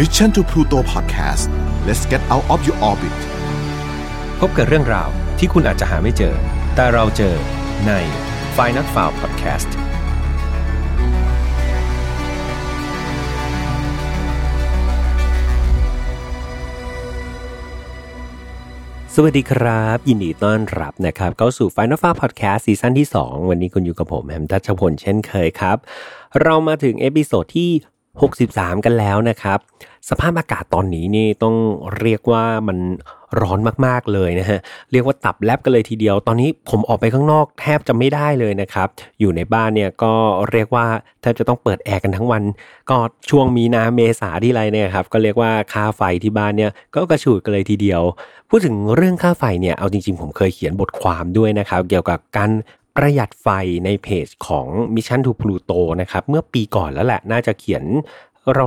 Mission to Pluto Podcast let's get out of your orbit พบกับเรื่องราวที่คุณอาจจะหาไม่เจอ แต่เราเจอใน f i n a l f i l e Podcast สวัสดีครับ ยินดีต้อนรับนะครับ เข้าสู่ Final f a r Podcast ซีซั่นที่ 2 วันนี้คุณอยู่กับผมแฮมทัชพลเช่นเคยครับ เรามาถึง episode ที่ 63 กันแล้วนะครับ สภาพอากาศตอนนี้นี่ต้องเรียกว่ามันร้อนมากๆเลยนะฮะเรียกว่าตับแลบกันเลยทีเดียว ตอนนี้ผมออกไปข้างนอกแทบจะไม่ได้เลยนะครับ อยู่ในบ้านเนี่ยก็เรียกว่าแทบจะต้องเปิดแอร์กันทั้งวัน ก็ช่วงมีนาเมษาทีไรเนี่ยครับก็เรียกว่าค่าไฟที่บ้านเนี่ยก็กระฉูดกันเลยทีเดียว พูดถึงเรื่องค่าไฟเนี่ยเอาจริงๆ ผมเคยเขียนบทความด้วยนะครับ เกี่ยวกับการ ประหยัดไฟในเพจของ Mission to Pluto นะครับ เมื่อปีก่อนแล้วแหละ น่าจะเขียน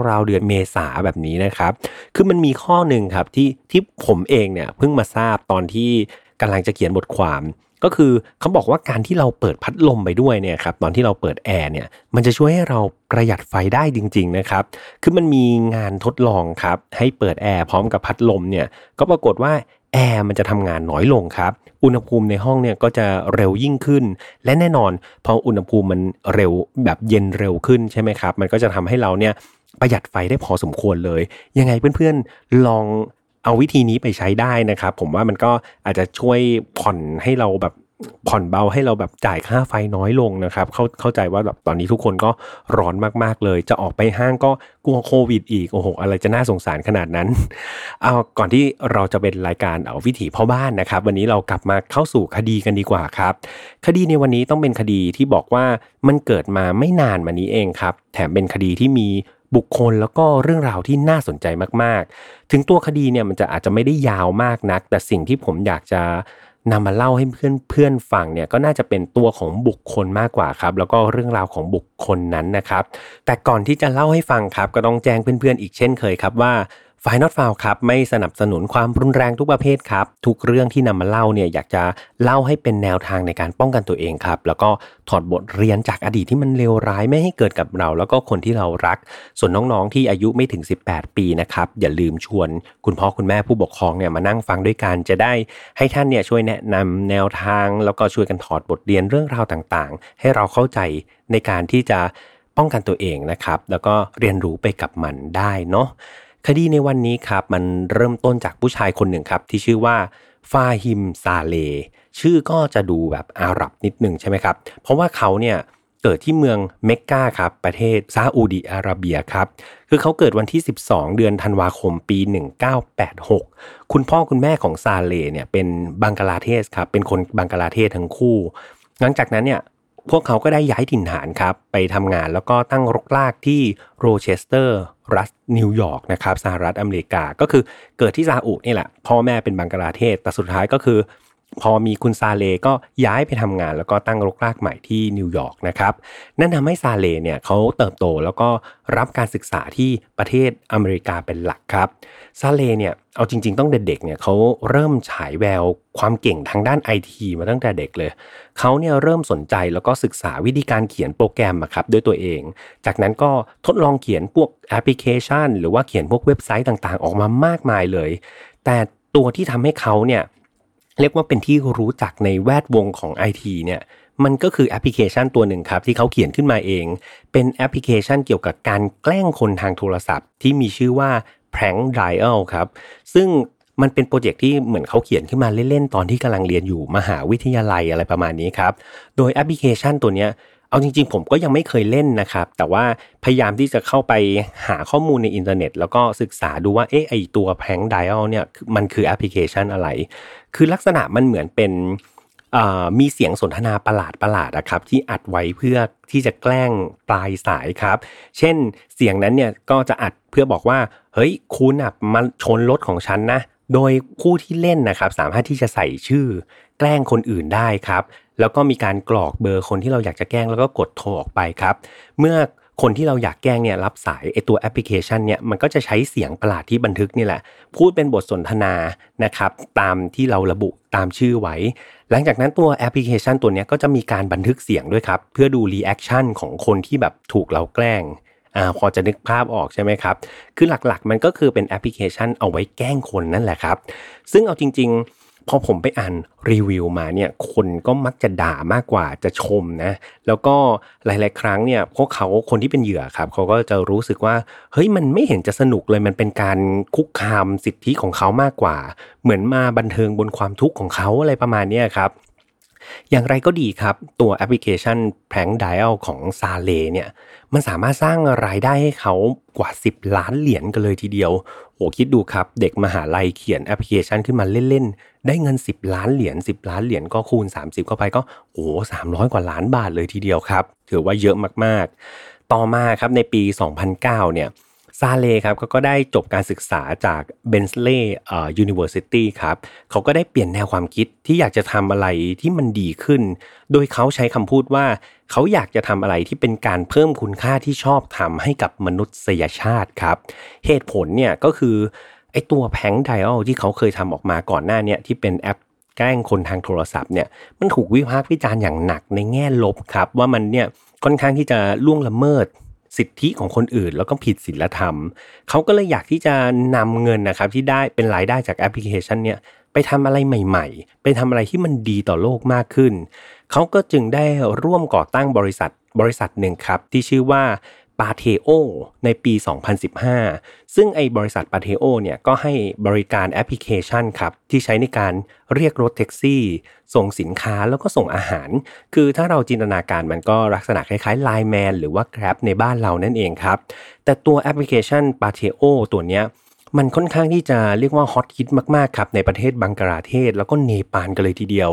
ราวๆเดือนเมษาแบบนี้นะครับ คือมันมีข้อหนึ่งครับที่ที่ผมเองเนี่ยเพิ่งมาทราบตอนที่กำลังจะเขียนบทความก็คือเขาบอกว่าการที่เราเปิดพัดลมไปด้วยเนี่ยครับตอนที่เราเปิดแอร์เนี่ยมันจะช่วยให้เราประหยัดไฟได้จริง ๆนะครับ คือมันมีงานทดลองครับให้เปิดแอร์พร้อมกับพัดลมเนี่ยก็ปรากฏว่า แอร์มันจะทำงานน้อยลงครับ อุณหภูมิในห้องเนี่ยก็จะเร็วยิ่งขึ้น และแน่นอนพออุณหภูมิมันเร็วแบบเย็นเร็วขึ้นใช่ไหมครับ มันก็จะทำให้เราเนี่ยประหยัดไฟได้พอสมควรเลย ยังไงเพื่อนๆลองเอาวิธีนี้ไปใช้ได้นะครับ ผมว่ามันก็อาจจะช่วยผ่อนให้เราแบบ ผ่อนเบาให้เราแบบจ่ายค่าไฟน้อยลงนะครับ เข้าเข้าใจว่าแบบตอนนี้ทุกคนก็ร้อนมากๆเลย จะออกไปห้างก็กลัวโควิดอีกโอ้โหอะไรจะน่าสงสารขนาดนั้นเอาก่อนที่เราจะเป็นรายการเอาวิถีพ่อบ้านนะครับ วันนี้เรากลับมาเข้าสู่คดีกันดีกว่าครับ คดีในวันนี้ต้องเป็นคดีที่บอกว่ามันเกิดมาไม่นานมานี้เองครับ แถมเป็นคดีที่มีบุคคลแล้วก็เรื่องราวที่น่าสนใจมากๆ ถึงตัวคดีเนี่ยมันจะอาจจะไม่ได้ยาวมากนัก แต่สิ่งที่ผมอยากจะ นำมาเล่าให้เพื่อนเพื่อนฟังเนี่ยก็น่าจะเป็นตัวของบุคคลมากกว่าครับ แล้วก็เรื่องราวของบุคคลนั้นนะครับ แต่ก่อนที่จะเล่าให้ฟังครับ ก็ต้องแจ้งเพื่อนๆอีกเช่นเคยครับว่า ฝ่ายนอตฟาวครับไม่สนับสนุนความรุนแรงทุกประเภทครับ ทุกเรื่องที่นำมาเล่าเนี่ยอยากจะเล่าให้เป็นแนวทางในการป้องกันตัวเองครับ แล้วก็ถอดบทเรียนจากอดีตที่มันเลวร้ายไม่ให้เกิดกับเรา แล้วก็คนที่เรารัก ส่วนน้องๆที่อายุไม่ถึง 18 ปีนะครับอย่าลืมชวน คุณพ่อคุณแม่ผู้ปกครองเนี่ยมานั่งฟังด้วยกันจะได้ ให้ท่านเนี่ยช่วยแนะนำแนวทาง แล้วก็ช่วยกันถอดบทเรียนเรื่องราวต่างๆ ให้เราเข้าใจในการที่จะป้องกันตัวเองนะครับ แล้วก็เรียนรู้ไปกับมันได้เนาะ คดีในวันนี้ครับมันเริ่มต้นจากผู้ชายคนหนึ่งครับ ที่ชื่อว่าฟาฮิมซาเล ชื่อก็จะดูแบบอาหรับนิดหนึ่งใช่ไหมครับ เพราะว่าเขาเนี่ยเกิดที่เมืองเมกกาครับ ประเทศซาอุดีอาระเบียครับ คือเขาเกิดวันที่ 12 เดือนธันวาคมปี 1986 คุณพ่อคุณแม่ของซาเลเนี่ยเป็นบังกลาเทศครับ เป็นคนบังกลาเทศทั้งคู่ หลังจากนั้นเนี่ย พวกเขาก็ได้ย้ายถิ่นฐานครับ ไปทำงานแล้วก็ตั้งรกรากที่โรเชสเตอร์ รัฐนิวยอร์กนะครับสหรัฐอเมริกาก็คือเกิดที่ซาอุนี่แหละ พ่อแม่เป็นบังกลาเทศแต่สุดท้ายก็คือ พอมีคุณซาเลก็ย้ายไปทำงานแล้วก็ตั้งรกรากใหม่ที่นิวยอร์กนะครับนั่นทำให้ซาเลเนี่ยเขาเติบโตแล้วก็รับการศึกษาที่ประเทศอเมริกาเป็นหลักครับซาเลเนี่ยเอาจริง ๆ ตอนเด็กๆเนี่ยเขาเริ่มฉายแววความเก่งทางด้านไอทีมาตั้งแต่เด็กเลยเขาเนี่ยเริ่มสนใจแล้วก็ศึกษาวิธีการเขียนโปรแกรมครับด้วยตัวเอง จากนั้นก็ทดลองเขียนพวกแอปพลิเคชัน หรือว่าเขียนพวกเว็บไซต์ต่างๆ ออกมามากมายเลย แต่ตัวที่ทำให้เขาเนี่ย เรียกว่าเป็นที่รู้จักในแวดวงของไอทีเนี่ยมันก็คือแอปพลิเคชันตัวหนึ่งครับที่เขาเขียนขึ้นมาเอง เป็นแอปพลิเคชันเกี่ยวกับการแกล้งคนทางโทรศัพท์ ที่มีชื่อว่า Prank Dial ครับ ซึ่งมันเป็นโปรเจกต์ที่เหมือนเขาเขียนขึ้นมาเล่น ๆ ตอนที่กำลังเรียนอยู่มหาวิทยาลัยอะไรประมาณนี้ครับ โดยแอปพลิเคชันตัวนี้ เอาจริง ๆ ผมก็ยังไม่เคยเล่นนะครับ แต่ว่าพยายามที่จะเข้าไปหาข้อมูลในอินเทอร์เน็ต แล้วก็ศึกษาดูว่าเอ๊ะไอตัว Prank Dial เนี่ยมันคือแอปพลิเคชันอะไร คือลักษณะมันเหมือนเป็นมีเสียงสนทนาประหลาดประหลาดนะครับที่อัดไว้เพื่อที่จะแกล้งปลายสายครับ เช่นเสียงนั้นเนี่ยก็จะอัดเพื่อบอกว่า เฮ้ยคุณอะมาชนรถของฉันนะ โดยผู้ที่เล่นนะครับ สามารถที่จะใส่ชื่อแกล้งคนอื่นได้ครับ แล้วก็มีการกรอกเบอร์คนที่เราอยากจะแกล้งแล้วก็กดโทรออกไปครับ เมื่อคนที่เราอยากแกล้งเนี่ยรับสายไอตัวแอปพลิเคชันเนี่ยมันก็จะใช้เสียงประหลาดที่บันทึกนี่แหละ พูดเป็นบทสนทนานะครับตามที่เราระบุตามชื่อไว้ หลังจากนั้นตัวแอปพลิเคชันตัวนี้ก็จะมีการบันทึกเสียงด้วยครับ เพื่อดู reaction ของคนที่แบบถูกเราแกล้งอ่าพอจะนึกภาพออกใช่ไหมครับ คือหลักๆมันก็คือเป็นแอปพลิเคชันเอาไว้แกล้งคนนั่นแหละครับ ซึ่งเอาจริง ๆ พอผมไปอ่านรีวิวมาเนี่ยคนก็มักจะด่ามากกว่าจะชมนะ แล้วก็หลาย ๆ ครั้งเนี่ยพวกเขาคนที่เป็นเหยื่อครับเขาก็จะรู้สึกว่าเฮ้ยมันไม่เห็นจะสนุกเลยมันเป็นการคุกคามสิทธิของเขามากกว่า เหมือนมาบันเทิงบนความทุกข์ของเขาอะไรประมาณนี้ครับอย่างไรก็ดีครับ ตัวแอปพลิเคชันแพงไดอ l ของซาเลเนี่ย มันสามารถสร้างรายได้ให้เขากว่า 10 ล้านเหรียญกันเลยทีเดียวโอ้คิดดูครับ เด็กมหาลัยเขียนแอปพลิเคชันขึ้นมาเล่น ๆ ได้เงิน 10 ล้านเหรียญ10 ล้านเหรียญก็คูณ 30 เข้าไปก็โอ้สามร้อยกว่าล้านบาทเลยทีเดียวครับ ถือว่าเยอะมากๆ ต่อมาครับในปี 2009 เนี่ย ซาเลครับเขาก็ได้จบการศึกษาจากเบนส์เล่เอ่อ University ครับเขาก็ได้เปลี่ยนแนวความคิดที่อยากจะทำอะไรที่มันดีขึ้น โดยเขาใช้คำพูดว่า เขาอยากจะทำอะไรที่เป็นการเพิ่มคุณค่าที่ชอบธรรมให้กับมนุษยชาติครับ เหตุผลเนี่ยก็คือไอตัว PrankDial ที่เขาเคยทำออกมาก่อนหน้าเนี่ยที่เป็นแอปแกล้งคนทางโทรศัพท์เนี่ยมันถูกวิพากษ์วิจารณ์อย่างหนักในแง่ลบครับ ว่ามันเนี่ยค่อนข้างที่จะล่วงละเมิด สิทธิของคนอื่น แล้วก็ผิดศีลธรรม เขาก็เลยอยากที่จะนำเงินนะครับที่ได้เป็นรายได้จากแอปพลิเคชันเนี่ยไปทำอะไรใหม่ ๆ ไปทำอะไรที่มันดีต่อโลกมากขึ้น เขาก็จึงได้ร่วมก่อตั้งบริษัทบริษัทหนึ่งครับ ที่ชื่อว่า ปาเทโอในปี 2015 ซึ่งไอ้บริษัทปาเทโอเนี่ยก็ให้บริการแอปพลิเคชันครับ ที่ใช้ในการเรียกรถแท็กซี่ ส่งสินค้าแล้วก็ส่งอาหาร คือถ้าเราจินตนาการมันก็ลักษณะคล้ายๆ Line Man หรือว่า Grab ในบ้านเรานั่นเองครับ แต่ตัวแอปพลิเคชันปาเทโอตัวเนี้ยมันค่อนข้างที่จะเรียกว่าฮอตฮิตมาก ๆ ครับ ในประเทศบังกลาเทศ แล้วก็เนปาลกันเลยทีเดียว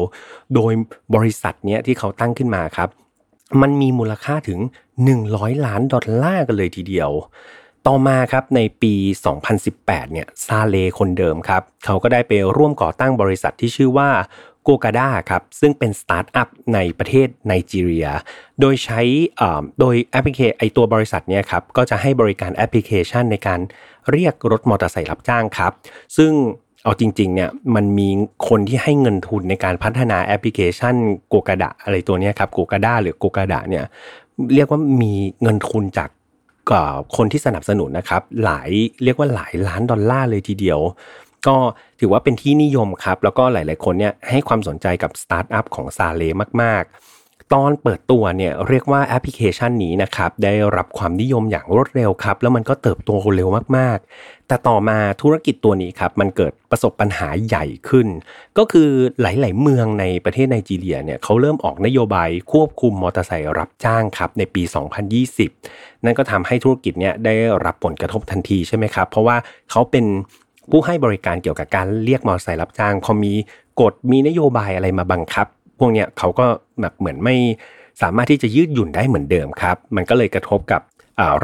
โดยบริษัทเนี้ยที่เขาตั้งขึ้นมาครับ มันมีมูลค่าถึง 100 ล้านดอลลาร์กันเลยทีเดียว ต่อมาครับในปี 2018 เนี่ยซาเลคนเดิมครับ เขาก็ได้ไปร่วมก่อตั้งบริษัทที่ชื่อว่าGokada ครับ ซึ่งเป็นสตาร์ทอัพในประเทศไนจีเรีย โดยใช้โดยแอปพลิเคไอตัวบริษัทเนี่ยครับ ก็จะให้บริการแอปพลิเคชันในการเรียกรถมอเตอร์ไซค์รับจ้างครับ ซึ่งเอาจริงๆเนี่ยมันมีคนที่ให้เงินทุนในการพัฒนาแอปพลิเคชัน Gokada อะไรตัวนี้ครับ Gokada หรือ Gokada เนี่ย เรียกว่ามีเงินทุนจากคนที่สนับสนุนนะครับ หลายเรียกว่าหลายล้านดอลลาร์เลยทีเดียว ก็ถือว่าเป็นที่นิยมครับ แล้วก็หลาย ๆ คนเนี่ยให้ความสนใจกับสตาร์ทอัพของซาเลมาก ๆ ตอนเปิดตัวเนี่ยเรียกว่าแอปพลิเคชันนี้นะครับได้รับความนิยมอย่างรวดเร็วครับ แล้วมันก็เติบโตเร็วมากๆ แต่ต่อมาธุรกิจตัวนี้ครับมันเกิดประสบปัญหาใหญ่ขึ้น ก็คือหลาย ๆ เมืองในประเทศไนจีเรียเนี่ยเขาเริ่มออกนโยบายควบคุมมอเตอร์ไซค์รับจ้างครับในปี 2020 นั่นก็ทำให้ธุรกิจเนี่ยได้รับผลกระทบทันทีใช่ไหมครับ เพราะว่าเขาเป็นผู้ให้บริการเกี่ยวกับการเรียกมอเตอร์ไซค์รับจ้างพอมีกฎมีนโยบายอะไรมาบังคับ พวกเนี้ยเขาก็แบบเหมือนไม่สามารถที่จะยืดหยุ่นได้เหมือนเดิมครับ มันก็เลยกระทบกับ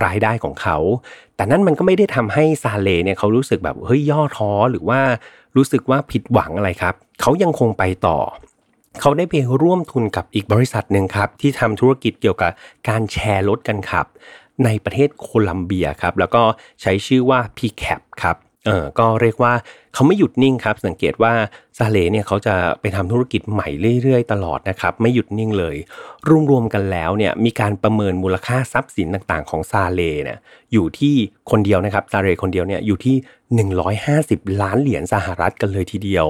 รายได้ของเขา แต่นั้นมันก็ไม่ได้ทำให้ซาเลเนี่ยเขารู้สึกแบบเฮ้ยย่อท้อหรือว่ารู้สึกว่าผิดหวังอะไรครับ เขายังคงไปต่อ เขาได้ไปร่วมทุนกับอีกบริษัทหนึ่งครับ ที่ทำธุรกิจเกี่ยวกับการแชร์รถกันขับ ในประเทศโคลัมเบียครับ แล้วก็ใช้ชื่อว่า Picap ครับ เออก็เรียกว่าเขาไม่หยุดนิ่งครับ สังเกตว่าซาเลเนี่ยเขาจะไปทำธุรกิจใหม่เรื่อยๆ ตลอดนะครับไม่หยุดนิ่งเลย รวมๆกันแล้วเนี่ยมีการประเมินมูลค่าทรัพย์สินต่างๆ ของซาเลเนี่ยอยู่ที่คนเดียวนะครับซาเลคนเดียวเนี่ยอยู่ที่ 150 ล้านเหรียญสหรัฐกันเลยทีเดียว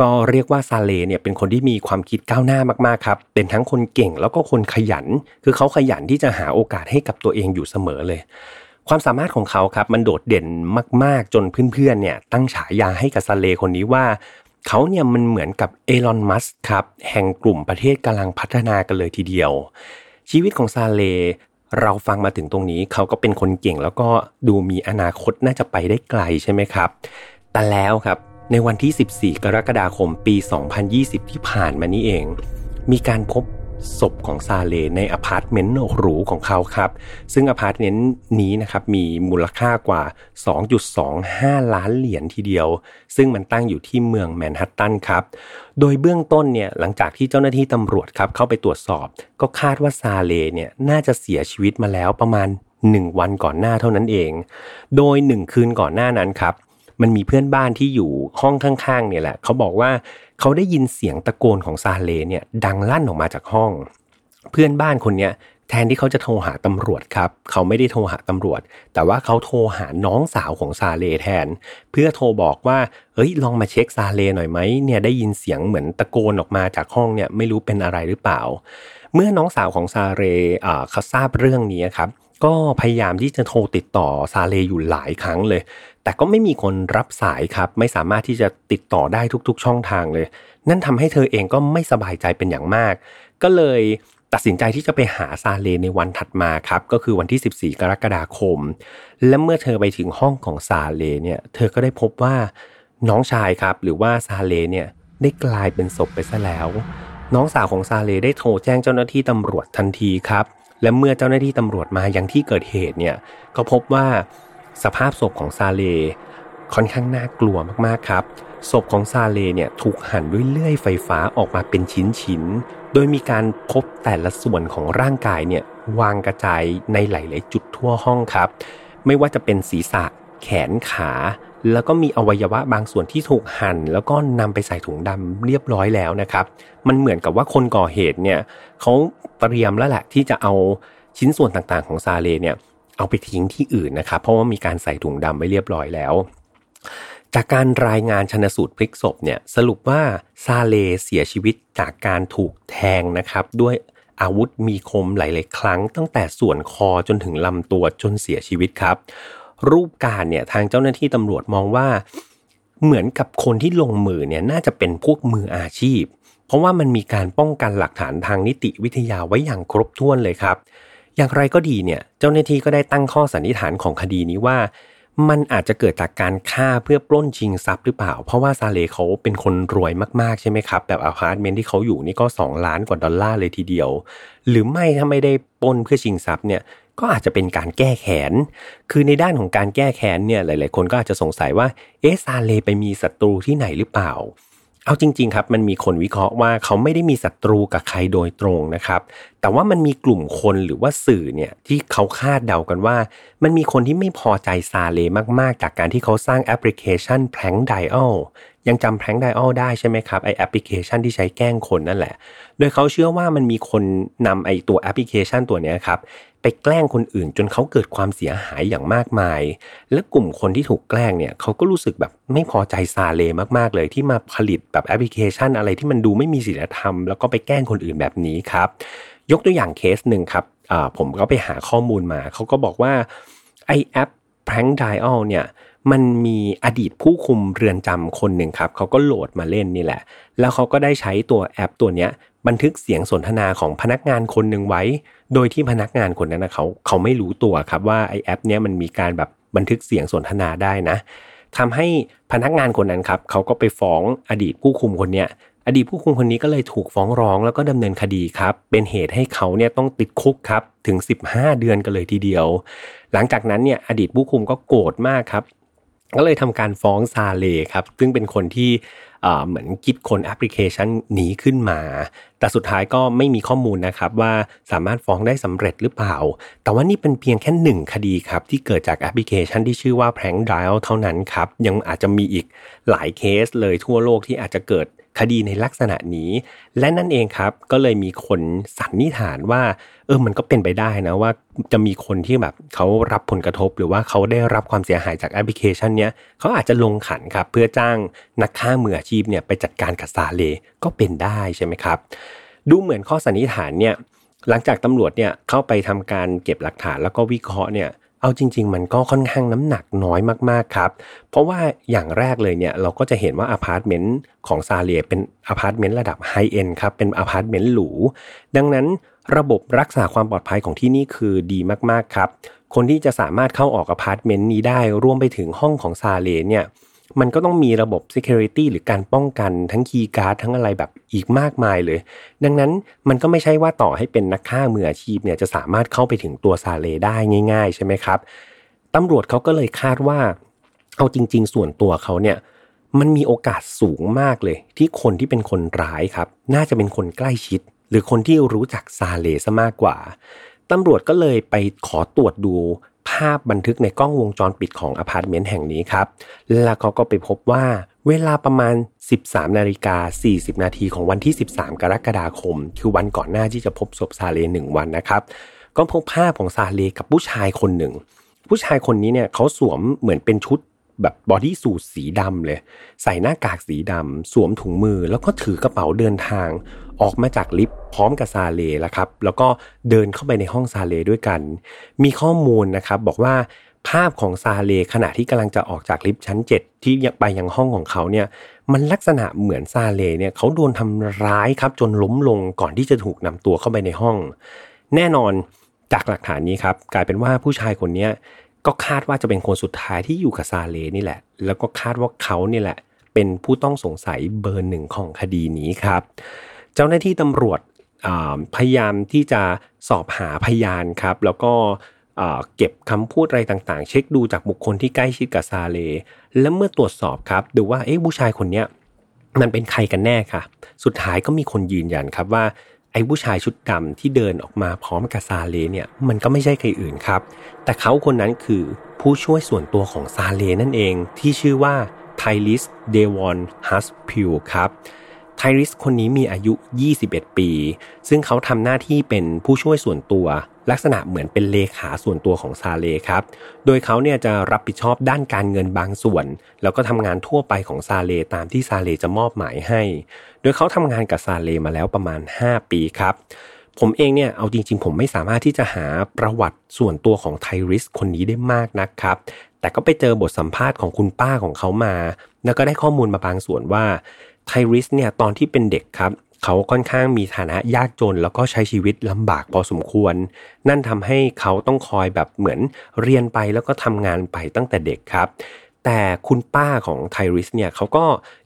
ก็เรียกว่าซาเลเนี่ยเป็นคนที่มีความคิดก้าวหน้ามากๆครับเป็นทั้งคนเก่งแล้วก็คนขยัน คือเขาขยันที่จะหาโอกาสให้กับตัวเองอยู่เสมอเลย ความสามารถของเขาครับมันโดดเด่นมาก ๆ จนเพื่อนๆเนี่ยตั้งฉายาให้กับซาเลคนนี้ว่าเขาเนี่ยมันเหมือนกับเอลอนมัสครับแห่งกลุ่มประเทศกำลังพัฒนากันเลยทีเดียว ชีวิตของซาเลเราฟังมาถึงตรงนี้เขาก็เป็นคนเก่งแล้วก็ดูมีอนาคตน่าจะไปได้ไกลใช่ไหมครับ แต่แล้วครับในวันที่ 14 กรกฎาคมปี 2020 ที่ผ่านมานี้เอง มีการพบ ศพของซาเลในอพาร์ตเมนต์หรูของเขาครับ ซึ่งอพาร์ตเมนต์นี้นะครับมีมูลค่ากว่า 2.25 ล้านเหรียญทีเดียว ซึ่งมันตั้งอยู่ที่เมืองแมนฮัตตันครับ โดยเบื้องต้นเนี่ยหลังจากที่เจ้าหน้าที่ตำรวจครับเข้าไปตรวจสอบ ก็คาดว่าซาเลเนี่ยน่าจะเสียชีวิตมาแล้วประมาณ 1 วันก่อนหน้าเท่านั้นเอง โดย 1 คืนก่อนหน้านั้นครับ มันมีเพื่อนบ้านที่อยู่ห้องข้างๆเนี่ยแหละเขาบอกว่าเขาได้ยินเสียงตะโกนของซาเลเนี่ยดังลั่นออกมาจากห้อง เพื่อนบ้านคนเนี้ยแทนที่เขาจะโทรหาตำรวจครับ เขาไม่ได้โทรหาตำรวจ แต่ว่าเขาโทรหาน้องสาวของซาเลแทน เพื่อโทรบอกว่าเฮ้ยลองมาเช็คซาเลหน่อยไหมเนี่ยได้ยินเสียงเหมือนตะโกนออกมาจากห้องเนี่ยไม่รู้เป็นอะไรหรือเปล่า เมื่อน้องสาวของซาเรเขาทราบเรื่องนี้ครับก็พยายามที่จะโทรติดต่อซาเลอยู่หลายครั้งเลย แต่ก็ไม่มีคนรับสายครับ ไม่สามารถที่จะติดต่อได้ทุกๆ ช่องทางเลย นั่นทำให้เธอเองก็ไม่สบายใจเป็นอย่างมาก ก็เลยตัดสินใจที่จะไปหาซาเลในวันถัดมาครับ ก็คือวันที่ 14 กรกฎาคม และเมื่อเธอไปถึงห้องของซาเลเนี่ย เธอก็ได้พบว่าน้องชายครับ หรือว่าซาเลเนี่ยได้กลายเป็นศพไปซะแล้ว น้องสาวของซาเลได้โทรแจ้งเจ้าหน้าที่ตำรวจทันทีครับ และเมื่อเจ้าหน้าที่ตำรวจมายังที่เกิดเหตุเนี่ยก็พบว่า สภาพศพของซาเล ค่อนข้างน่ากลัวมากๆครับ ศพของซาเลเนี่ยถูกหั่นด้วยเลื่อยไฟฟ้าออกมาเป็นชิ้นๆ โดยมีการพบแต่ละส่วนของร่างกายเนี่ยวางกระจายในหลายๆจุดทั่วห้องครับ ไม่ว่าจะเป็นศีรษะ แขนขา แล้วก็มีอวัยวะบางส่วนที่ถูกหั่น แล้วก็นำไปใส่ถุงดำเรียบร้อยแล้วนะครับ มันเหมือนกับว่าคนก่อเหตุเนี่ยเขาเตรียมแล้วแหละที่จะเอาชิ้นส่วนต่างๆของซาเลเนี่ย เอาไปทิ้งที่อื่นนะครับ เพราะว่ามีการใส่ถุงดำไว้เรียบร้อยแล้ว จากการรายงานชนสูตรพลิกศพเนี่ยสรุปว่าซาเลเสียชีวิตจากการถูกแทงนะครับ ด้วยอาวุธมีคมหลาย ๆ ครั้ง ตั้งแต่ส่วนคอจนถึงลำตัวจนเสียชีวิตครับ รูปการเนี่ยทางเจ้าหน้าที่ตำรวจมองว่าเหมือนกับคนที่ลงมือเนี่ยน่าจะเป็นพวกมืออาชีพ เพราะว่ามันมีการป้องกันหลักฐานทางนิติวิทยาไว้อย่างครบถ้วนเลยครับ อย่างไรก็ดีเนี่ยเจ้าหน้าที่ก็ได้ตั้งข้อสันนิษฐานของคดีนี้ว่า มันอาจจะเกิดจากการฆ่าเพื่อปล้นชิงทรัพย์หรือเปล่า เพราะว่าซาเลเขาเป็นคนรวยมากๆใช่ไหมครับ แบบอพาร์ตเมนต์ที่เขาอยู่นี่ก็ 2 ล้านกว่าดอลลาร์เลยทีเดียว หรือไม่ถ้าไม่ได้ปล้นเพื่อชิงทรัพย์เนี่ยก็อาจจะเป็นการแก้แค้น คือในด้านของการแก้แค้นเนี่ยหลาย ๆ คนก็อาจจะสงสัยว่า เอซาเลไปมีศัตรูที่ไหนหรือเปล่า เอาจริง ๆ ครับ มันมีคนวิเคราะห์ว่าเขาไม่ได้มีศัตรูกับใครโดยตรงนะครับแต่ว่ามันมีกลุ่มคนหรือว่าสื่อเนี่ยที่เขาคาดเดากันว่า มันมีคนที่ไม่พอใจซาเลมากๆ จากการที่เขาสร้างแอปพลิเคชัน PrankDial ยังจำ PrankDial ได้ใช่ไหมครับไอแอปพลิเคชันที่ใช้แกล้งคนนั่นแหละ โดยเขาเชื่อว่ามันมีคนนำไอตัวแอปพลิเคชันตัวนี้ครับไปแกล้งคนอื่นจนเขาเกิดความเสียหายอย่างมากมาย และกลุ่มคนที่ถูกแกล้งเนี่ยเขาก็รู้สึกแบบไม่พอใจซาเลมากๆเลย ที่มาผลิตแบบแอปพลิเคชันอะไรที่มันดูไม่มีศีลธรรมแล้วก็ไปแกล้งคนอื่นแบบนี้ครับ ยกตัวอย่างเคสหนึ่งครับผมก็ไปหาข้อมูลมา เขาก็บอกว่าไอแอป Prank Dial เนี่ยมันมีอดีตผู้คุมเรือนจำคนหนึ่งครับเขาก็โหลดมาเล่นนี่แหละ แล้วเขาก็ได้ใช้ตัวแอปตัวเนี้ยบันทึกเสียงสนทนาของพนักงานคนหนึ่งไว้ โดยที่พนักงานคนนั้นนะเขาเขาไม่รู้ตัวครับว่าไอแอปเนี้ยมันมีการแบบบันทึกเสียงสนทนาได้นะ ทำให้พนักงานคนนั้นครับเขาก็ไปฟ้องอดีตผู้คุมคนเนี้ยอดีตผู้คุมคนนี้ก็เลยถูกฟ้องร้องแล้วก็ดำเนินคดีครับ เป็นเหตุให้เขาเนี่ยต้องติดคุกครับถึง 15 เดือนกันเลยทีเดียว หลังจากนั้นเนี่ยอดีตผู้คุมก็โกรธมากครับ ก็เลยทำการฟ้องซาเลครับ ซึ่งเป็นคนที่เหมือนคิดคนแอปพลิเคชันนี้ขึ้นมา แต่สุดท้ายก็ไม่มีข้อมูลนะครับว่าสามารถฟ้องได้สำเร็จหรือเปล่า แต่ว่านี่เป็นเพียงแค่หนึ่งคดีครับ ที่เกิดจากแอปพลิเคชันที่ชื่อว่า Prank Dial เท่านั้นครับ ยังอาจจะมีอีกหลายเคสเลยทั่วโลกที่อาจจะเกิด คดีในลักษณะนี้ และนั่นเองครับก็เลยมีคนสันนิษฐานว่าเออมันก็เป็นไปได้นะว่าจะมีคนที่แบบเขารับผลกระทบ หรือว่าเขาได้รับความเสียหายจากแอปพลิเคชันเนี้ยเขาอาจจะลงขันครับเพื่อจ้างนักฆ่ามืออาชีพเนี่ยไปจัดการกับซาเลก็เป็นได้ใช่ไหมครับ ดูเหมือนข้อสันนิษฐานเนี่ยหลังจากตำรวจเนี่ยเข้าไปทำการเก็บหลักฐานแล้วก็วิเคราะห์เนี่ย เอาจริง ๆ มันก็ค่อนข้างน้ำหนักน้อยมากๆครับ เพราะว่าอย่างแรกเลยเนี่ยเราก็จะเห็นว่าอพาร์ตเมนต์ของซาเลเนี่ยเป็นอพาร์ตเมนต์ระดับ high-end ครับ เป็นอพาร์ตเมนต์หรู ดังนั้นระบบรักษาความปลอดภัยของที่นี่คือดีมากๆครับ คนที่จะสามารถเข้าออกอพาร์ตเมนต์นี้ได้รวมไปถึงห้องของซาเลเนี่ย มันก็ต้องมีระบบ Security หรือการป้องกันทั้งคีย์การ์ดทั้งอะไรแบบอีกมากมายเลย ดังนั้นมันก็ไม่ใช่ว่าต่อให้เป็นนักฆ่ามืออาชีพเนี่ยจะสามารถเข้าไปถึงตัวซาเลได้ง่าย ๆ ใช่ไหมครับตำรวจเขาก็เลยคาดว่าเอาจริง ๆ ส่วนตัวเขาเนี่ยมันมีโอกาสสูงมากเลย ที่คนที่เป็นคนร้ายครับ น่าจะเป็นคนใกล้ชิด หรือคนที่รู้จักซาเลซะมากกว่าตำรวจก็เลยไปขอตรวจดู ภาพบันทึกในกล้องวงจรปิดของอพาร์ตเมนต์แห่งนี้ครับ แล้วเขาก็ไปพบว่าเวลาประมาณ 13 นาฬิกา 40 นาทีของวันที่ 13 กรกฎาคม คือวันก่อนหน้าที่จะพบศพซาเลหนึ่งวันนะครับ ก็พบภาพของซาเลกับผู้ชายคนหนึ่ง ผู้ชายคนนี้เนี่ยเขาสวมเหมือนเป็นชุด แบบ bodysuit สีดำเลย ใส่หน้ากากสีดำสวมถุงมือ แล้วก็ถือกระเป๋าเดินทาง ออกมาจากลิฟต์พร้อมกับซาเลแล้วครับ แล้วก็เดินเข้าไปในห้องซาเลด้วยกัน มีข้อมูลนะครับบอกว่าภาพของซาเลขณะที่กำลังจะออกจากลิฟต์ชั้น 7 ที่ไปยังห้องของเขาเนี่ยมันลักษณะเหมือนซาเลเนี่ยเขาโดนทำร้ายครับจนล้มลงก่อนที่จะถูกนำตัวเข้าไปในห้อง แน่นอนจากหลักฐานนี้ครับกลายเป็นว่าผู้ชายคนนี้ ก็คาดว่าจะเป็นคนสุดท้ายที่อยู่กับซาเลนี่แหละ แล้วก็คาดว่าเขานี่แหละ เป็นผู้ต้องสงสัยเบอร์หนึ่งของคดีนี้ครับ เจ้าหน้าที่ตำรวจพยายามที่จะสอบหาพยานครับ แล้วก็เก็บคำพูดอะไรต่างๆ เช็คดูจากบุคคลที่ใกล้ชิดกับซาเลและเมื่อตรวจสอบครับดูว่าเอ๊ะผู้ชายคนเนี้ยมันเป็นใครกันแน่ค่ะ สุดท้ายก็มีคนยืนยันครับว่า อ้อผู้ชายชุดดำที่เดินออกมาพร้อมกับซาเลเนี่ยมันก็ไม่ใช่ใครอื่นครับ แต่เขาคนนั้นคือผู้ช่วยส่วนตัวของซาเลนั่นเองที่ชื่อว่า Tyrese Devon Haspil ครับไทริสคนนี้มีอายุ 21 ปี ซึ่งเขาทำหน้าที่เป็นผู้ช่วยส่วนตัว ลักษณะเหมือนเป็นเลขาส่วนตัวของซาเลครับ โดยเขาเนี่ยจะรับผิดชอบด้านการเงินบางส่วน แล้วก็ทำงานทั่วไปของซาเลตามที่ซาเลจะมอบหมายให้ โดยเขาทำงานกับซาเลมาแล้วประมาณ 5 ปีครับ ผมเองเนี่ยเอาจริง ๆ ผมไม่สามารถที่จะหาประวัติส่วนตัวของไทริสคนนี้ได้มากนักครับ แต่ก็ไปเจอบทสัมภาษณ์ของคุณป้าของเขามา แล้วก็ได้ข้อมูลมาบางส่วนว่าไทริสเนี่ยตอนที่เป็นเด็กครับเขาค่อนข้างมีฐานะยากจนแล้วก็ใช้ชีวิตลำบากพอสมควร นั่นทำให้เขาต้องคอยแบบเหมือนเรียนไปแล้วก็ทำงานไปตั้งแต่เด็กครับ แต่คุณป้าของไทริสเนี่ยเขาก็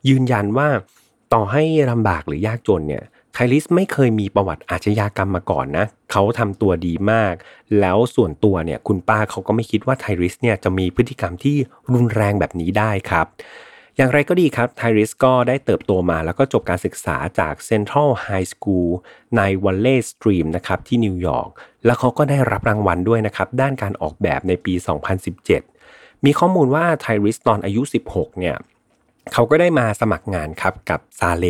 ยืนยันว่า ต่อให้ลำบากหรือยากจนเนี่ยไทริสไม่เคยมีประวัติอาชญากรรมมาก่อนนะเขาทำตัวดีมาก แล้วส่วนตัวเนี่ยคุณป้าเขาก็ไม่คิดว่าไทริสเนี่ยจะมีพฤติกรรมที่รุนแรงแบบนี้ได้ครับ อย่างไรก็ดีครับไทริสก็ได้เติบโตมาแล้วก็จบการศึกษาจาก Central High School ใน Valley Stream นะครับที่นิวยอร์กแล้วเขาก็ได้รับรางวัลด้วยนะครับด้านการออกแบบในปี 2017 มีข้อมูลว่าไทริสตอนอายุ 16 เนี่ย เขาก็ได้มาสมัครงานครับกับซาเล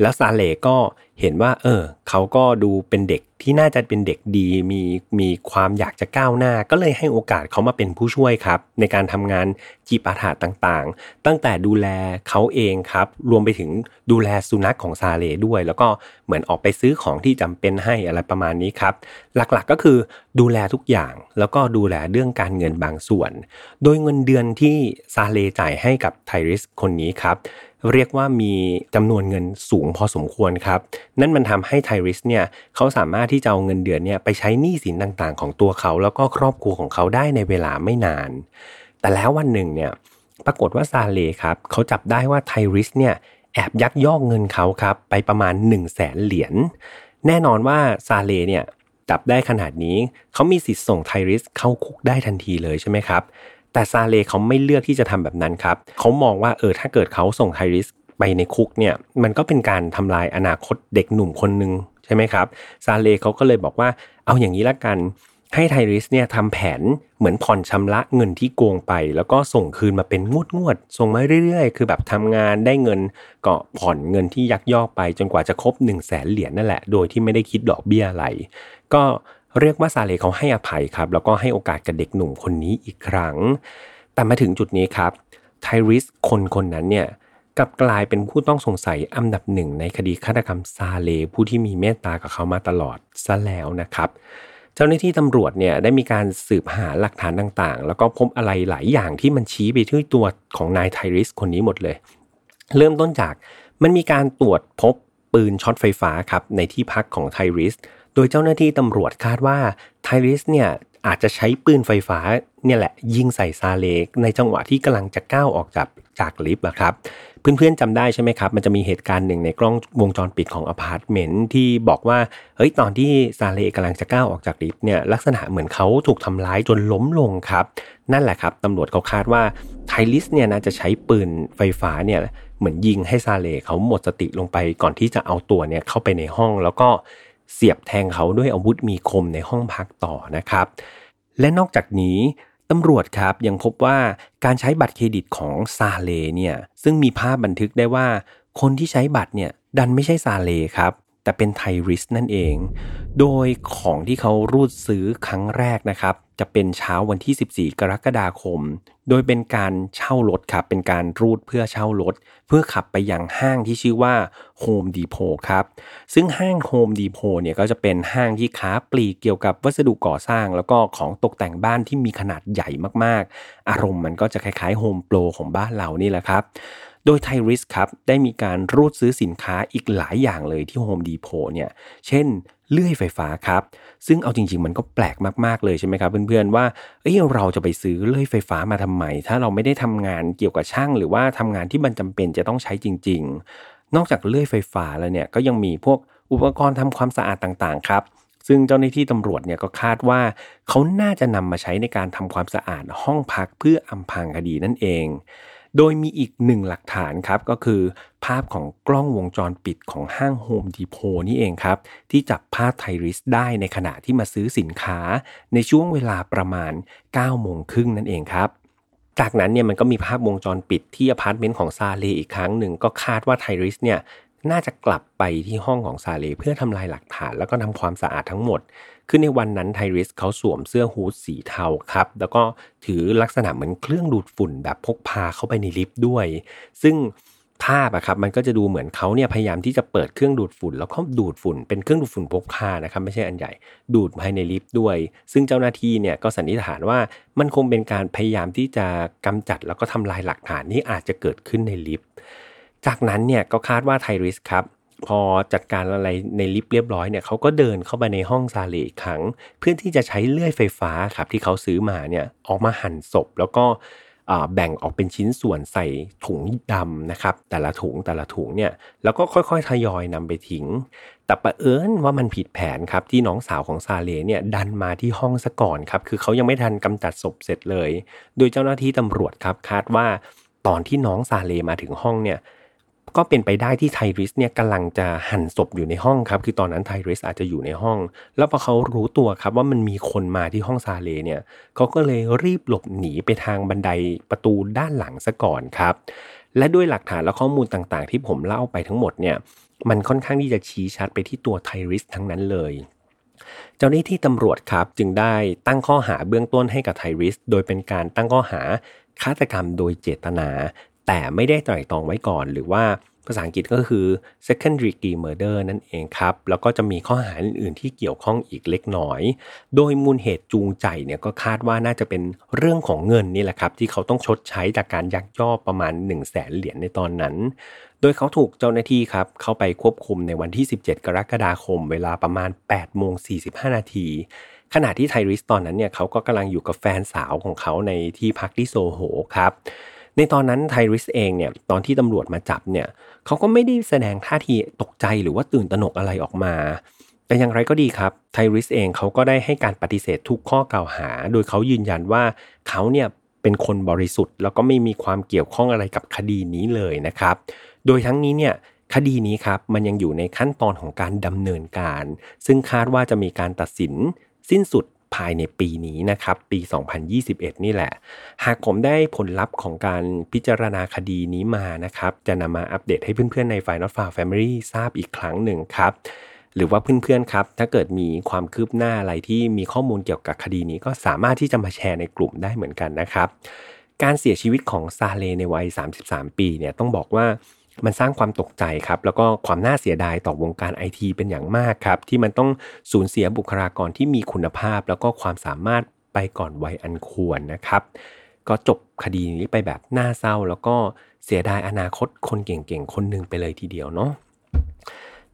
แล้วซาเลก็เห็นว่า เออ เขาก็ดูเป็นเด็กที่น่าจะเป็นเด็กดี มีมีความอยากจะก้าวหน้า ก็เลยให้โอกาสเขามาเป็นผู้ช่วยครับ ในการทำงานจีปาถาต่างๆ ตั้งแต่ดูแลเขาเองครับ รวมไปถึงดูแลสุนัขของซาเลด้วย แล้วก็เหมือนออกไปซื้อของที่จำเป็นให้อะไรประมาณนี้ครับ หลักๆก็คือดูแลทุกอย่าง แล้วก็ดูแลเรื่องการเงินบางส่วน โดยเงินเดือนที่ซาเลจ่ายให้กับไทริสคนนี้ครับ เรียกว่ามีจำนวนเงินสูงพอสมควรครับ นั่นมันทำให้ไทริสเนี่ยเขาสามารถที่จะเอาเงินเดือนเนี่ยไปใช้หนี้สินต่างๆ ของตัวเขาแล้วก็ครอบครัวของเขาได้ในเวลาไม่นาน แต่แล้ววันหนึ่งเนี่ยปรากฏว่าซาเลครับเขาจับได้ว่าไทริสเนี่ยแอบยักยอกเงินเขาครับไปประมาณ1นึ่งแสนเหรียญแน่นอนว่าซาเลเนี่ยจับได้ขนาดนี้เขามีสิทธิ์ส่งไทริสเข้าคุกได้ทันทีเลยใช่ไหมครับ แต่ซาเลเขาไม่เลือกที่จะทำแบบนั้นครับเขามองว่าเออถ้าเกิดเขาส่งไทริสไปในคุกเนี่ยมันก็เป็นการทำลายอนาคตเด็กหนุ่มคนหนึ่งใช่ไหมครับซาเลเขาก็เลยบอกว่าเอาอย่างนี้ละกันให้ไทริสเนี่ยทำแผนเหมือนผ่อนชำระเงินที่โกงไป แล้วก็ส่งคืนมาเป็นงวดงวดส่งมาเรื่อยๆ คือแบบทำงานได้เงินก็ผ่อนเงินที่ยักยอกไป จนกว่าจะครบ1นึ่งแสนเหรียญนั่นแหละโดยที่ไม่ได้คิดดอกเบี้ยอะไร ก็ เรียกว่าซาเลเขาให้อภัยครับ แล้วก็ให้โอกาสกับเด็กหนุ่มคนนี้อีกครั้ง แต่มาถึงจุดนี้ครับไทริสคนคนนั้นเนี่ยกลับกลายเป็นผู้ต้องสงสัยอันดับหนึ่งในคดีฆาตกรรมซาเลผู้ที่มีเมตตากับเขามาตลอดซะแล้วนะครับเจ้าหน้าที่ตำรวจเนี่ยได้มีการสืบหาหลักฐานต่างๆ แล้วก็พบอะไรหลายอย่างที่มันชี้ไปที่ตัวของนายไทริสคนนี้หมดเลย เริ่มต้นจากมันมีการตรวจพบปืนช็อตไฟฟ้าครับในที่พักของไทริส โดยเจ้าหน้าที่ตำรวจคาดว่าไทริสเนี่ยอาจจะใช้ปืนไฟฟ้าเนี่ยแหละ ยิงใส่ซาเลในจังหวะที่กำลังจะก้าวออกจากจากลิฟต์ครับ เพื่อนๆจำได้ใช่ไหมครับ มันจะมีเหตุการณ์หนึ่งในกล้องวงจรปิดของอพาร์ตเมนต์ที่บอกว่าเฮ้ยตอนที่ซาเลกำลังจะก้าวออกจากลิฟต์เนี่ยลักษณะเหมือนเขาถูกทำร้ายจนล้มลงครับ นั่นแหละครับตำรวจเขาคาดว่าไทริสเนี่ยนะจะใช้ปืนไฟฟ้าเนี่ยเหมือนยิงให้ซาเลเขาหมดสติลงไปก่อนที่จะเอาตัวเนี่ยเข้าไปในห้องแล้วก็ เสียบแทงเขาด้วยอาวุธมีคมในห้องพักต่อนะครับ และนอกจากนี้ตำรวจครับยังพบว่าการใช้บัตรเครดิตของซาเลเนี่ยซึ่งมีภาพบันทึกได้ว่า คนที่ใช้บัตรเนี่ยดันไม่ใช่ซาเลครับ แต่เป็นไทริสนั่นเอง โดยของที่เขารูดซื้อครั้งแรกนะครับ จะเป็นเช้าวันที่ 14 กรกฎาคม โดยเป็นการเช่ารถครับ เป็นการรูดเพื่อเช่ารถ เพื่อขับไปยังห้างที่ชื่อว่า Home Depot ครับ ซึ่งห้าง Home Depot เนี่ยก็จะเป็นห้างที่ค้าปลีกเกี่ยวกับวัสดุก่อสร้าง แล้วก็ของตกแต่งบ้านที่มีขนาดใหญ่มากๆ อารมณ์มันก็จะคล้ายๆ Home Pro ของบ้านเรานี่แหละครับโดยไทริสครับได้มีการรูดซื้อสินค้าอีกหลายอย่างเลยที่ Home Depot เนี่ย เช่น เลื่อยไฟฟ้าครับ ซึ่งเอาจริง ๆ มันก็แปลกมากๆเลยใช่ไหมครับเพื่อนๆว่าเอ้ยเราจะไปซื้อเลื่อยไฟฟ้ามาทำไม ถ้าเราไม่ได้ทำงานเกี่ยวกับช่าง หรือว่าทำงานที่มันจำเป็นจะต้องใช้จริง ๆ นอกจากเลื่อยไฟฟ้าแล้วเนี่ยก็ยังมีพวกอุปกรณ์ทำความสะอาดต่างๆครับซึ่งเจ้าหน้าที่ตำรวจเนี่ยก็คาดว่าเขาน่าจะนำมาใช้ในการทำความสะอาดห้องพักเพื่ออำพรางคดีนั่นเอง โดยมีอีกหนึ่งหลักฐานครับก็คือ ภาพของกล้องวงจรปิดของห้างโฮมดีโพนี่เองครับ ที่จับภาพไทริสได้ในขณะที่มาซื้อสินค้า ในช่วงเวลาประมาณ9โมงครึ่งนั่นเองครับจากนั้นเนี่ยมันก็มีภาพวงจรปิดที่อพาร์ตเมนต์ของซาเลอีกครั้งหนึ่งก็คาดว่าไทริสเนี่ยน่าจะกลับไปที่ห้องของซาเลเพื่อทำลายหลักฐานแล้วก็ทำความสะอาดทั้งหมด คือในวันนั้นไทริสเขาสวมเสื้อฮูดสีเทาครับ แล้วก็ถือลักษณะเหมือนเครื่องดูดฝุ่นแบบพกพาเข้าไปในลิฟต์ด้วย ซึ่งภาพอะครับมันก็จะดูเหมือนเขาเนี่ยพยายามที่จะเปิดเครื่องดูดฝุ่น แล้วก็ดูดฝุ่นเป็นเครื่องดูดฝุ่นพกพานะครับไม่ใช่อันใหญ่ดูดภายในลิฟต์ด้วย ซึ่งเจ้าหน้าที่เนี่ยก็สันนิษฐานว่ามันคงเป็นการพยายามที่จะกำจัดแล้วก็ทำลายหลักฐานที่อาจจะเกิดขึ้นในลิฟต์จากนั้นเนี่ยก็คาดว่าไทริสครับ พอจัดการอะไรในลิฟต์เรียบร้อยเนี่ยเขาก็เดินเข้าไปในห้องซาเลอีกครั้ง เพื่อที่จะใช้เลื่อยไฟฟ้าครับที่เขาซื้อมาเนี่ยออกมาหั่นศพ แล้วก็แบ่งออกเป็นชิ้นส่วนใส่ถุงดำนะครับ แต่ละถุงแต่ละถุงเนี่ยแล้วก็ค่อยๆทยอยนำไปทิ้ง แต่ประเอิญว่ามันผิดแผนครับที่น้องสาวของซาเลเนี่ยดันมาที่ห้องซะก่อนครับคือเขายังไม่ทันกำจัดศพเสร็จเลย โดยเจ้าหน้าที่ตำรวจครับคาดว่าตอนที่น้องซาเลมาถึงห้องเนี่ย ก็เป็นไปได้ที่ไทริสเนี่ยกำลังจะหั่นศพอยู่ในห้องครับ คือตอนนั้นไทริสอาจจะอยู่ในห้อง แล้วพอเขารู้ตัวครับว่ามันมีคนมาที่ห้องซาเลเนี่ยเขาก็เลยรีบหลบหนีไปทางบันไดประตูด้านหลังซะก่อนครับ และด้วยหลักฐานและข้อมูลต่างๆ ที่ผมเล่าไปทั้งหมดเนี่ยมันค่อนข้างที่จะชี้ชัดไปที่ตัวไทริสทั้งนั้นเลยเจ้าหน้าที่ตำรวจครับจึงได้ตั้งข้อหาเบื้องต้นให้กับไทริส โดยเป็นการตั้งข้อหาฆาตกรรมโดยเจตนา แต่ไม่ได้ไตร่ตรองไว้ก่อน หรือว่าภาษาอังกฤษก็คือ second degree murder นั่นเองครับ แล้วก็จะมีข้อหาอื่นๆที่เกี่ยวข้องอีกเล็กน้อย โดยมูลเหตุจูงใจเนี่ยก็คาดว่าน่าจะเป็นเรื่องของเงินนี่แหละครับ ที่เขาต้องชดใช้จากการยักยอกประมาณ 1 0 0 0 0แสนเหรียญในตอนนั้น โดยเขาถูกเจ้าหน้าที่ครับ เข้าไปควบคุมในวันที่ 17 กรกฎาคม เวลาประมาณ8โมง45 นาทีขณะที่ไทริสตอนนั้นเนี่ยเขาก็กำลังอยู่กับแฟนสาวของเขาในที่พักที่โซโหครับ ในตอนนั้นไทริสเองเนี่ยตอนที่ตำรวจมาจับเนี่ยเขาก็ไม่ได้แสดงท่าทีตกใจหรือว่าตื่นตระหนกอะไรออกมา แต่อย่างไรก็ดีครับไทริสเองเขาก็ได้ให้การปฏิเสธทุกข้อกล่าวหา โดยเขายืนยันว่าเขาเนี่ยเป็นคนบริสุทธิ์ แล้วก็ไม่มีความเกี่ยวข้องอะไรกับคดีนี้เลยนะครับ โดยทั้งนี้เนี่ยคดีนี้ครับมันยังอยู่ในขั้นตอนของการดำเนินการ ซึ่งคาดว่าจะมีการตัดสินสิ้นสุด ภายในปีนี้นะครับ ปี 2021 นี่แหละ หากผมได้ผลลัพธ์ของการพิจารณาคดีนี้มานะครับ จะนำมาอัปเดตให้เพื่อนๆใน Final f a r Family ทราบอีกครั้งหนึ่งครับ หรือว่าเพื่อนๆครับ ถ้าเกิดมีความคืบหน้าอะไรที่มีข้อมูลเกี่ยวกับคดีนี้ก็สามารถที่จะมาแชร์ในกลุ่มได้เหมือนกันนะครับ การเสียชีวิตของซาเลในวัย 33 ปีเนี่ยต้องบอกว่า มันสร้างความตกใจครับแล้วก็ความน่าเสียดายต่อวงการไอทีเป็นอย่างมากครับที่มันต้องสูญเสียบุคลากรที่มีคุณภาพ แล้วก็ความสามารถไปก่อนวัยอันควรนะครับ ก็จบคดีนี้ไปแบบน่าเศร้า แล้วก็เสียดายอนาคตคนเก่งๆ คนหนึ่งไปเลยทีเดียวเนาะ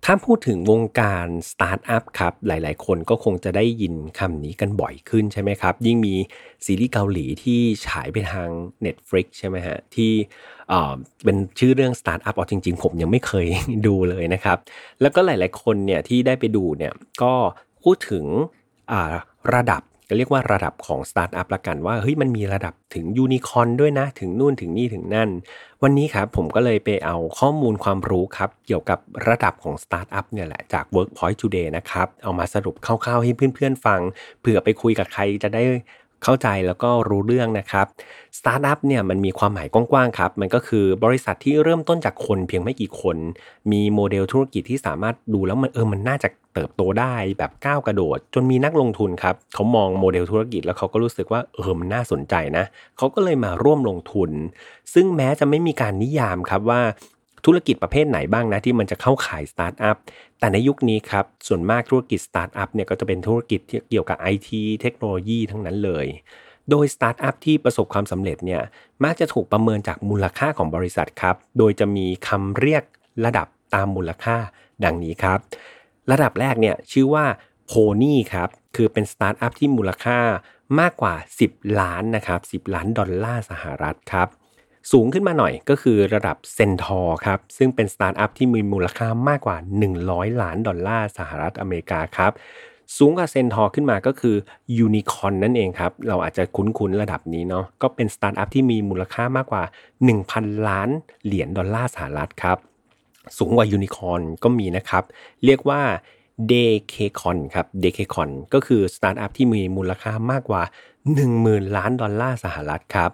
ถ้าพูดถึงวงการสตาร์ทอัพครับ หลายๆ คนก็คงจะได้ยินคำนี้กันบ่อยขึ้นใช่ไหมครับ ยิ่งมีซีรีส์เกาหลีที่ฉายไปทาง Netflix ใช่ไหมฮะ ที่ เป็นชื่อเรื่องสตาร์ทอัพเอาจริง ๆ ผมยังไม่เคยดูเลยนะครับ แล้วก็หลาย ๆ คนเนี่ยที่ได้ไปดูเนี่ยก็พูดถึงระดับก็เรียกว่าระดับของสตาร์ทอัพละกันว่าเฮ้ยมันมีระดับถึงยูนิคอนด้วยนะ ถึงนู่นถึงนี่ถึงนั่น วันนี้ครับผมก็เลยไปเอาข้อมูลความรู้ครับ เกี่ยวกับระดับของสตาร์ทอัพเนี่ยแหละจาก Workpoint Today นะครับ เอามาสรุปคร่าวๆให้เพื่อนๆฟังเผื่อไปคุยกับใครจะได้ เข้าใจแล้วก็รู้เรื่องนะครับสตาร์ทอัพเนี่ยมันมีความหมายกว้างๆครับ มันก็คือบริษัทที่เริ่มต้นจากคนเพียงไม่กี่คน มีโมเดลธุรกิจที่สามารถดูแล้วมันเออมันน่าจะเติบโตได้แบบก้าวกระโดด จนมีนักลงทุนครับเขามองโมเดลธุรกิจแล้วเขาก็รู้สึกว่าเออมันน่าสนใจนะเขาก็เลยมาร่วมลงทุน ซึ่งแม้จะไม่มีการนิยามครับว่า ธุรกิจประเภทไหนบ้างนะที่มันจะเข้าข่ายสตาร์ทอัพแต่ในยุคนี้ครับส่วนมากธุรกิจสตาร์ทอัพเนี่ยก็จะเป็นธุรกิจที่เกี่ยวกับไอทีเทคโนโลยีทั้งนั้นเลย โดยสตาร์ทอัพที่ประสบความสำเร็จเนี่ยมักจะถูกประเมินจากมูลค่าของบริษัทครับโดยจะมีคำเรียกระดับตามมูลค่าดังนี้ครับ ระดับแรกเนี่ยชื่อว่า pony ครับคือเป็นสตาร์ทอัพที่มูลค่ามากกว่า 10 ล้านนะครับ10 ล้านดอลลาร์สหรัฐครับ สูงขึ้นมาหน่อยก็คือระดับเซนทอร์ครับ ซึ่งเป็นสตาร์ทอัพที่มีมูลค่ามากกว่า 100 ล้านดอลลาร์สหรัฐอเมริกาครับ สูงกว่าเซนทอร์ขึ้นมาก็คือยูนิคอนนั่นเองครับ เราอาจจะคุ้นๆระดับนี้เนาะก็เป็นสตาร์ทอัพที่มีมูลค่ามากกว่า 1,000 ล้านเหรียญดอลลาร์สหรัฐครับ สูงกว่ายูนิคอนก็มีนะครับ เรียกว่า d k c o n ครับ d k c o n ก็คือสตาร์ทอัพที่มีมูลค่ามากกว่า 10,000 ล้านดอลลาร์สหรัฐครับ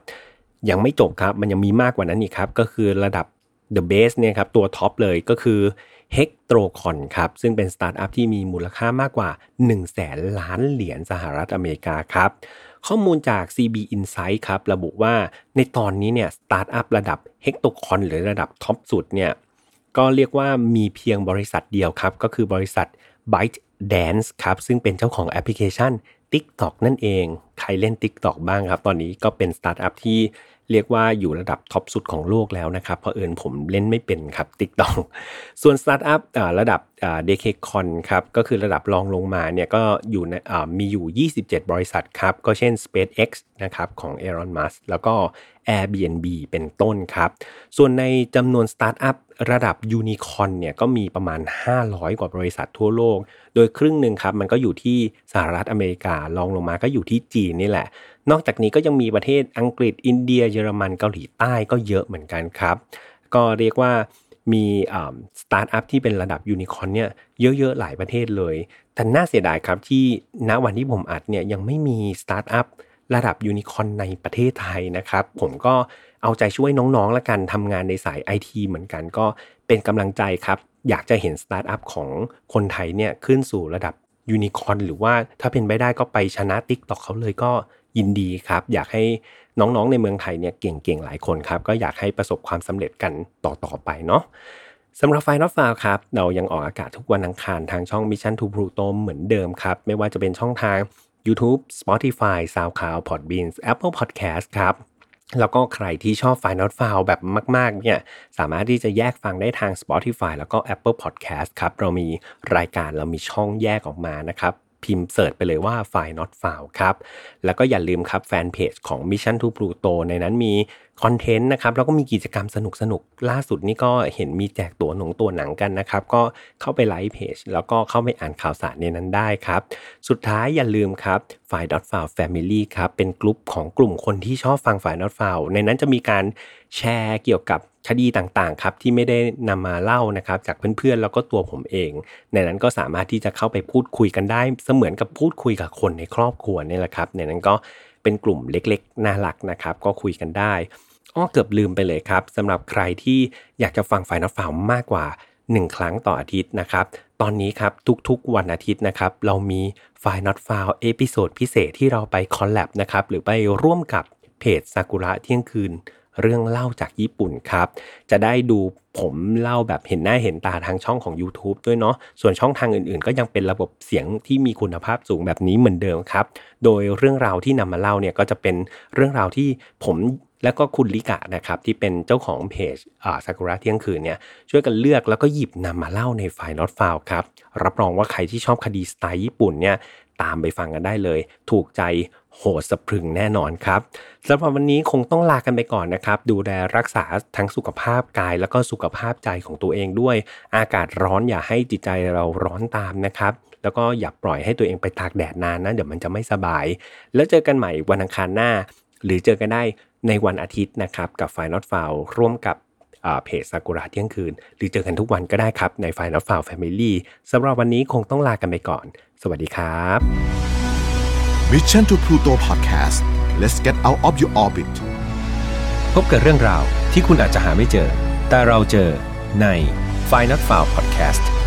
ยังไม่จบครับ มันยังมีมากกว่านั้นอีกครับ ก็คือระดับ the best เนี่ยครับตัวท็อปเลยก็คือ h e c t r o c o n ครับ ซึ่งเป็นสตาร์ทอัพที่มีมูลค่ามากกว่า 1 0 0 0 0แสนล้านเหรียญสหรัฐอเมริกาครับ ข้อมูลจาก CB Insights ครับ ระบุว่าในตอนนี้เนี่ยสตาร์ทอัพระดับ h e c t o c o n หรือระดับท็อปสุดเนี่ยก็เรียกว่ามีเพียงบริษัทเดียวครับ ก็คือบริษัท ByteDance ครับ ซึ่งเป็นเจ้าของแอปพลิเคชัน TikTok นั่นเอง ใครเล่น TikTok บ้างครับ ตอนนี้ก็เป็นสตาร์ทอัพที่เรียกว่าอยู่ระดับท็อปสุดของโลกแล้วนะครับ เพราะเอิญผมเล่นไม่เป็นครับ TikTokส่วนสตาร์ทอัพระดับ decacorn ครับก็คือระดับรองลงมาเนี่ยก็อยู่ในมีอยู่ 27 บริษัทครับ ก็เช่น SpaceX นะครับของ Elon Musk แล้วก็ Airbnb เป็นต้นครับ ส่วนในจำนวนสตาร์ทอัพระดับยูนิคอนเนี่ยก็มีประมาณ 500 กว่าบริษัททั่วโลก โดยครึ่งหนึ่งครับ มันก็อยู่ที่สหรัฐอเมริการองลงมาก็อยู่ที่จีนนี่แหละ นอกจากนี้ก็ยังมีประเทศอังกฤษอินเดียเยอรมันเกาหลีใต้ก็เยอะเหมือนกันครับ ก็เรียกว่า มีสตาร์ทอัพที่เป็นระดับยูนิคอนเนี่ยเยอะๆหลายประเทศเลย แต่น่าเสียดายครับที่ณวันที่ผมอัดเนี่ยยังไม่มีสตาร์ทอัพระดับยูนิคอนในประเทศไทยนะครับ ผมก็เอาใจช่วยน้องๆ ละกันทำงานในสายไอทีเหมือนกันก็เป็นกำลังใจครับ อยากจะเห็นสตาร์ทอัพของคนไทยเนี่ยขึ้นสู่ระดับยูนิคอนหรือว่าถ้าเป็นไปได้ก็ไปชนะ TikTok เขาเลยก็ ยินดีครับ อยากให้น้องๆในเมืองไทยเนี่ยเก่งๆหลายคนครับ ก็อยากให้ประสบความสำเร็จกันต่อๆไปเนาะสำหรับไฟนอตฟาวครับ เรายังออกอากาศทุกวันอังคารทางช่อง Mission to Pluto เหมือนเดิมครับ ไม่ว่าจะเป็นช่องทาง YouTube Spotify SoundCloud Podbean Apple Podcast ครับ แล้วก็ใครที่ชอบ Final f i l e แบบมาก ๆ เนี่ย สามารถที่จะแยกฟังได้ทาง Spotify แล้วก็ Apple Podcast ครับ เรามีรายการเรามีช่องแยกออกมานะครับ พิมพ์เสิร์ชไปเลยว่า f i not found ครับ แล้วก็อย่าลืมครับแฟนเพจของ Mission to Pluto ในนั้นมี คอนเทนต์นะครับแล้วก็มีกิจกรรมสนุกสนุกล่าสุดนี่ก็เห็นมีแจกตัวหนงตัวหนังกันนะครับ ก็เข้าไปไลค์เพจแล้วก็เข้าไปอ่านข่าวสารในนั้นได้ครับ สุดท้ายอย่าลืมครับฝ่าย Dot f o u n Family ครับเป็นกลุ่มของกลุ่มคนที่ชอบฟังฝ่าย Dot f o u n ในนั้นจะมีการแชร์เกี่ยวกับคดีต่างๆครับที่ไม่ได้นำมาเล่านะครับ จากเพื่อนๆแล้วก็ตัวผมเอง ในนั้นก็สามารถที่จะเข้าไปพูดคุยกันได้ เสมือนกับพูดคุยกับคนในครอบครัวนี่แหละครับ ในนั้นก็เป็นกลุ่มเล็กๆน่ารักนะครับ ก็คุยกันได้ อ้อเกือบลืมไปเลยครับสำหรับใครที่อยากจะฟัง File Not Found มากกว่า 1 ครั้งต่ออาทิตย์นะครับ ตอนนี้ครับทุกๆวันอาทิตย์นะครับ เรามีไฟล์ not f าว episode พิเศษที่เราไป collab นะครับ หรือไปร่วมกับเพจซากุระเที่ยงคืน เรื่องเล่าจากญี่ปุ่นครับ จะได้ดูผมเล่าแบบเห็นหน้าเห็นตาทางช่องของ YouTube ด้วยเนาะ ส่วนช่องทางอื่นๆ ก็ยังเป็นระบบเสียงที่มีคุณภาพสูงแบบนี้เหมือนเดิมครับ โดยเรื่องราวที่นำมาเล่าเนี่ยก็จะเป็นเรื่องราวที่ผมและก็คุณลิกะนะครับที่เป็นเจ้าของเพจอ่าซากุระเที่ยงคืนเนี่ยช่วยกันเลือกแล้วก็หยิบนำมาเล่าในไฟล์ not f าวครับ รับรองว่าใครที่ชอบคดีสไตล์ญี่ปุ่นเนี่ย ตามไปฟังกันได้เลย ถูกใจโหดสะพรึงแน่นอนครับสำหรับวันนี้คงต้องลากันไปก่อนนะครับ ดูแลรักษาทั้งสุขภาพกาย แล้วก็สุขภาพใจของตัวเองด้วย อากาศร้อนอย่าให้จิตใจเราร้อนตามนะครับ แล้วก็อย่าปล่อยให้ตัวเองไปตากแดดนานนะ เดี๋ยวมันจะไม่สบาย แล้วเจอกันใหม่วันอังคารหน้า หรือเจอกันได้ในวันอาทิตย์นะครับกับ File Not Found ร่วมกับ เพจซากุระเที่ยงคืน หรือเจอกันทุกวันก็ได้ครับใน File Not Found Family สำหรับวันนี้คงต้องลากันไปก่อน สวัสดีครับ Mission to Pluto Podcast let's get out of your orbit พบกับเรื่องราวที่คุณอาจจะหาไม่เจอ แต่เราเจอใน f i n a l f i l e Podcast